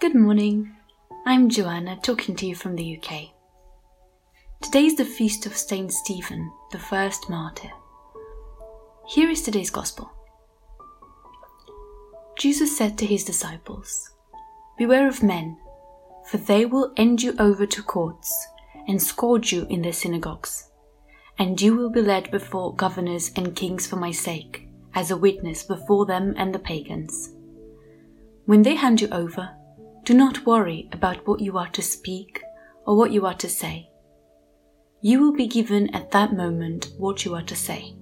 Good morning. I'm Joanna talking to you from the UK. Today is the feast of Saint Stephen, the first martyr. Here is today's Gospel. Jesus said to his disciples, Beware of men, for they will end you over to courts and scourge you in their synagogues, and you will be led before governors and kings for my sake, as a witness before them and the pagans. When they hand you over, do not worry about what you are to speak or what you are to say. You will be given at that moment what you are to say.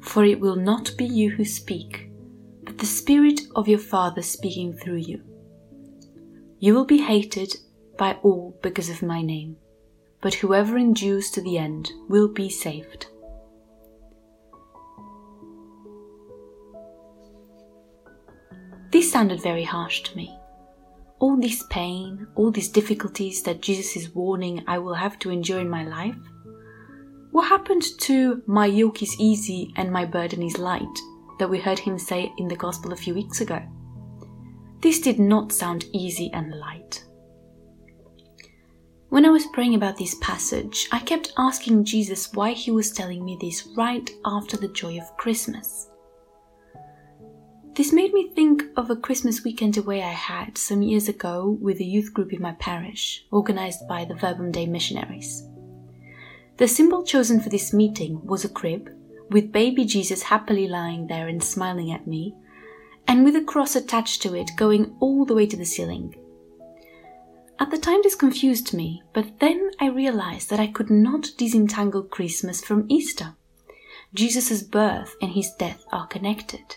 For it will not be you who speak, but the Spirit of your Father speaking through you. You will be hated by all because of my name, but whoever endures to the end will be saved. This sounded very harsh to me all this pain, all these difficulties that Jesus is warning I will have to endure in my life? What happened to my yoke is easy and my burden is light that we heard him say in the Gospel a few weeks ago? This did not sound easy and light. When I was praying about this passage, I kept asking Jesus why he was telling me this right after the joy of Christmas. This made me think of a Christmas weekend away I had some years ago with a youth group in my parish, organized by the Verbum Dei missionaries. The symbol chosen for this meeting was a crib, with baby Jesus happily lying there and smiling at me, and with a cross attached to it going all the way to the ceiling. At the time, this confused me, but then I realized that I could not disentangle Christmas from Easter. Jesus' birth and his death are connected.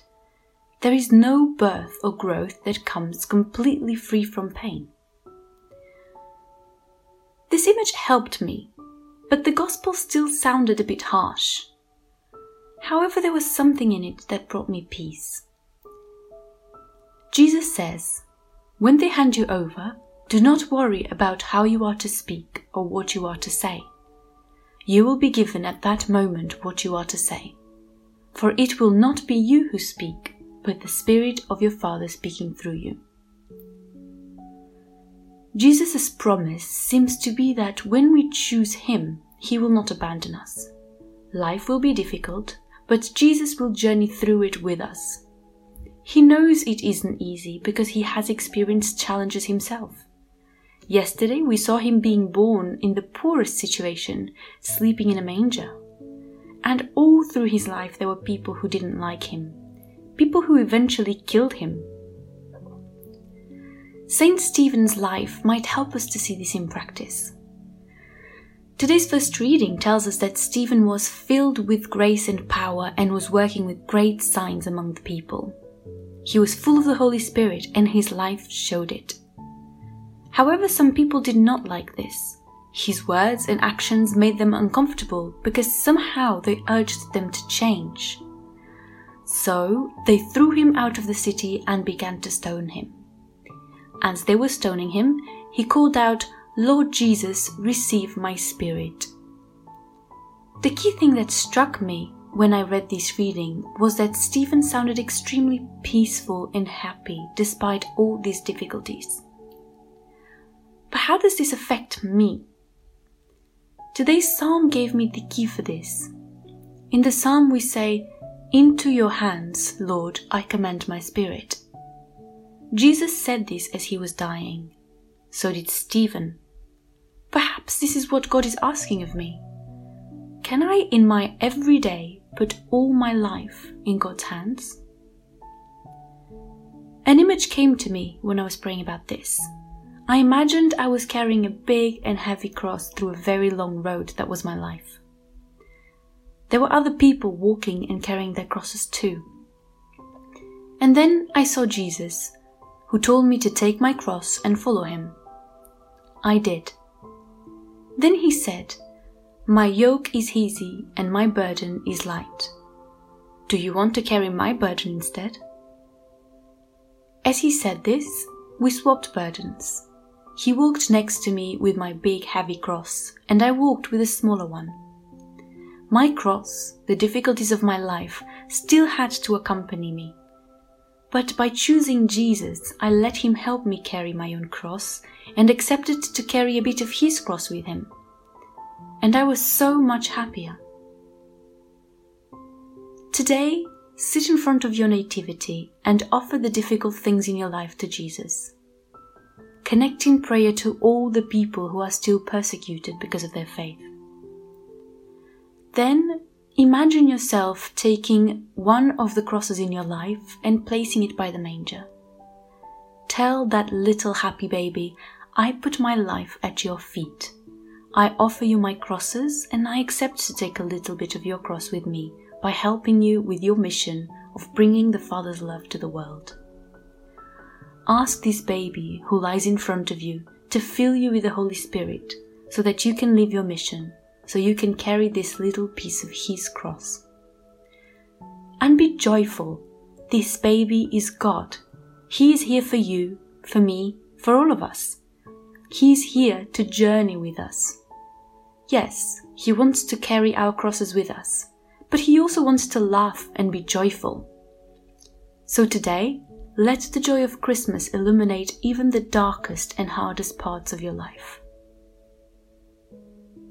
There is no birth or growth that comes completely free from pain. This image helped me, but the gospel still sounded a bit harsh. However, there was something in it that brought me peace. Jesus says, When they hand you over, do not worry about how you are to speak or what you are to say. You will be given at that moment what you are to say. For it will not be you who speak, but the Spirit of your Father speaking through you. Jesus' promise seems to be that when we choose Him, He will not abandon us. Life will be difficult, but Jesus will journey through it with us. He knows it isn't easy because He has experienced challenges Himself. Yesterday we saw Him being born in the poorest situation, sleeping in a manger. And all through His life there were people who didn't like Him people who eventually killed him. Saint Stephen's life might help us to see this in practice. Today's first reading tells us that Stephen was filled with grace and power and was working with great signs among the people. He was full of the Holy Spirit and his life showed it. However, some people did not like this. His words and actions made them uncomfortable because somehow they urged them to change. So they threw him out of the city and began to stone him. As they were stoning him, he called out, Lord Jesus, receive my spirit. The key thing that struck me when I read this reading was that Stephen sounded extremely peaceful and happy despite all these difficulties. But how does this affect me? Today's psalm gave me the key for this. In the psalm, we say, into your hands, Lord, I commend my spirit. Jesus said this as he was dying. So did Stephen. Perhaps this is what God is asking of me. Can I, in my everyday, put all my life in God's hands? An image came to me when I was praying about this. I imagined I was carrying a big and heavy cross through a very long road that was my life. There were other people walking and carrying their crosses too. And then I saw Jesus, who told me to take my cross and follow him. I did. Then he said, My yoke is easy and my burden is light. Do you want to carry my burden instead? As he said this, we swapped burdens. He walked next to me with my big heavy cross, and I walked with a smaller one. My cross, the difficulties of my life, still had to accompany me. But by choosing Jesus, I let him help me carry my own cross and accepted to carry a bit of his cross with him. And I was so much happier. Today, sit in front of your nativity and offer the difficult things in your life to Jesus. Connect in prayer to all the people who are still persecuted because of their faith. Then imagine yourself taking one of the crosses in your life and placing it by the manger. Tell that little happy baby, I put my life at your feet. I offer you my crosses and I accept to take a little bit of your cross with me by helping you with your mission of bringing the Father's love to the world. Ask this baby who lies in front of you to fill you with the Holy Spirit so that you can live your mission, so you can carry this little piece of His cross. And be joyful. This baby is God. He is here for you, for me, for all of us. He is here to journey with us. Yes, He wants to carry our crosses with us but He also wants to laugh and be joyful. So today, let the joy of Christmas illuminate even the darkest and hardest parts of your life.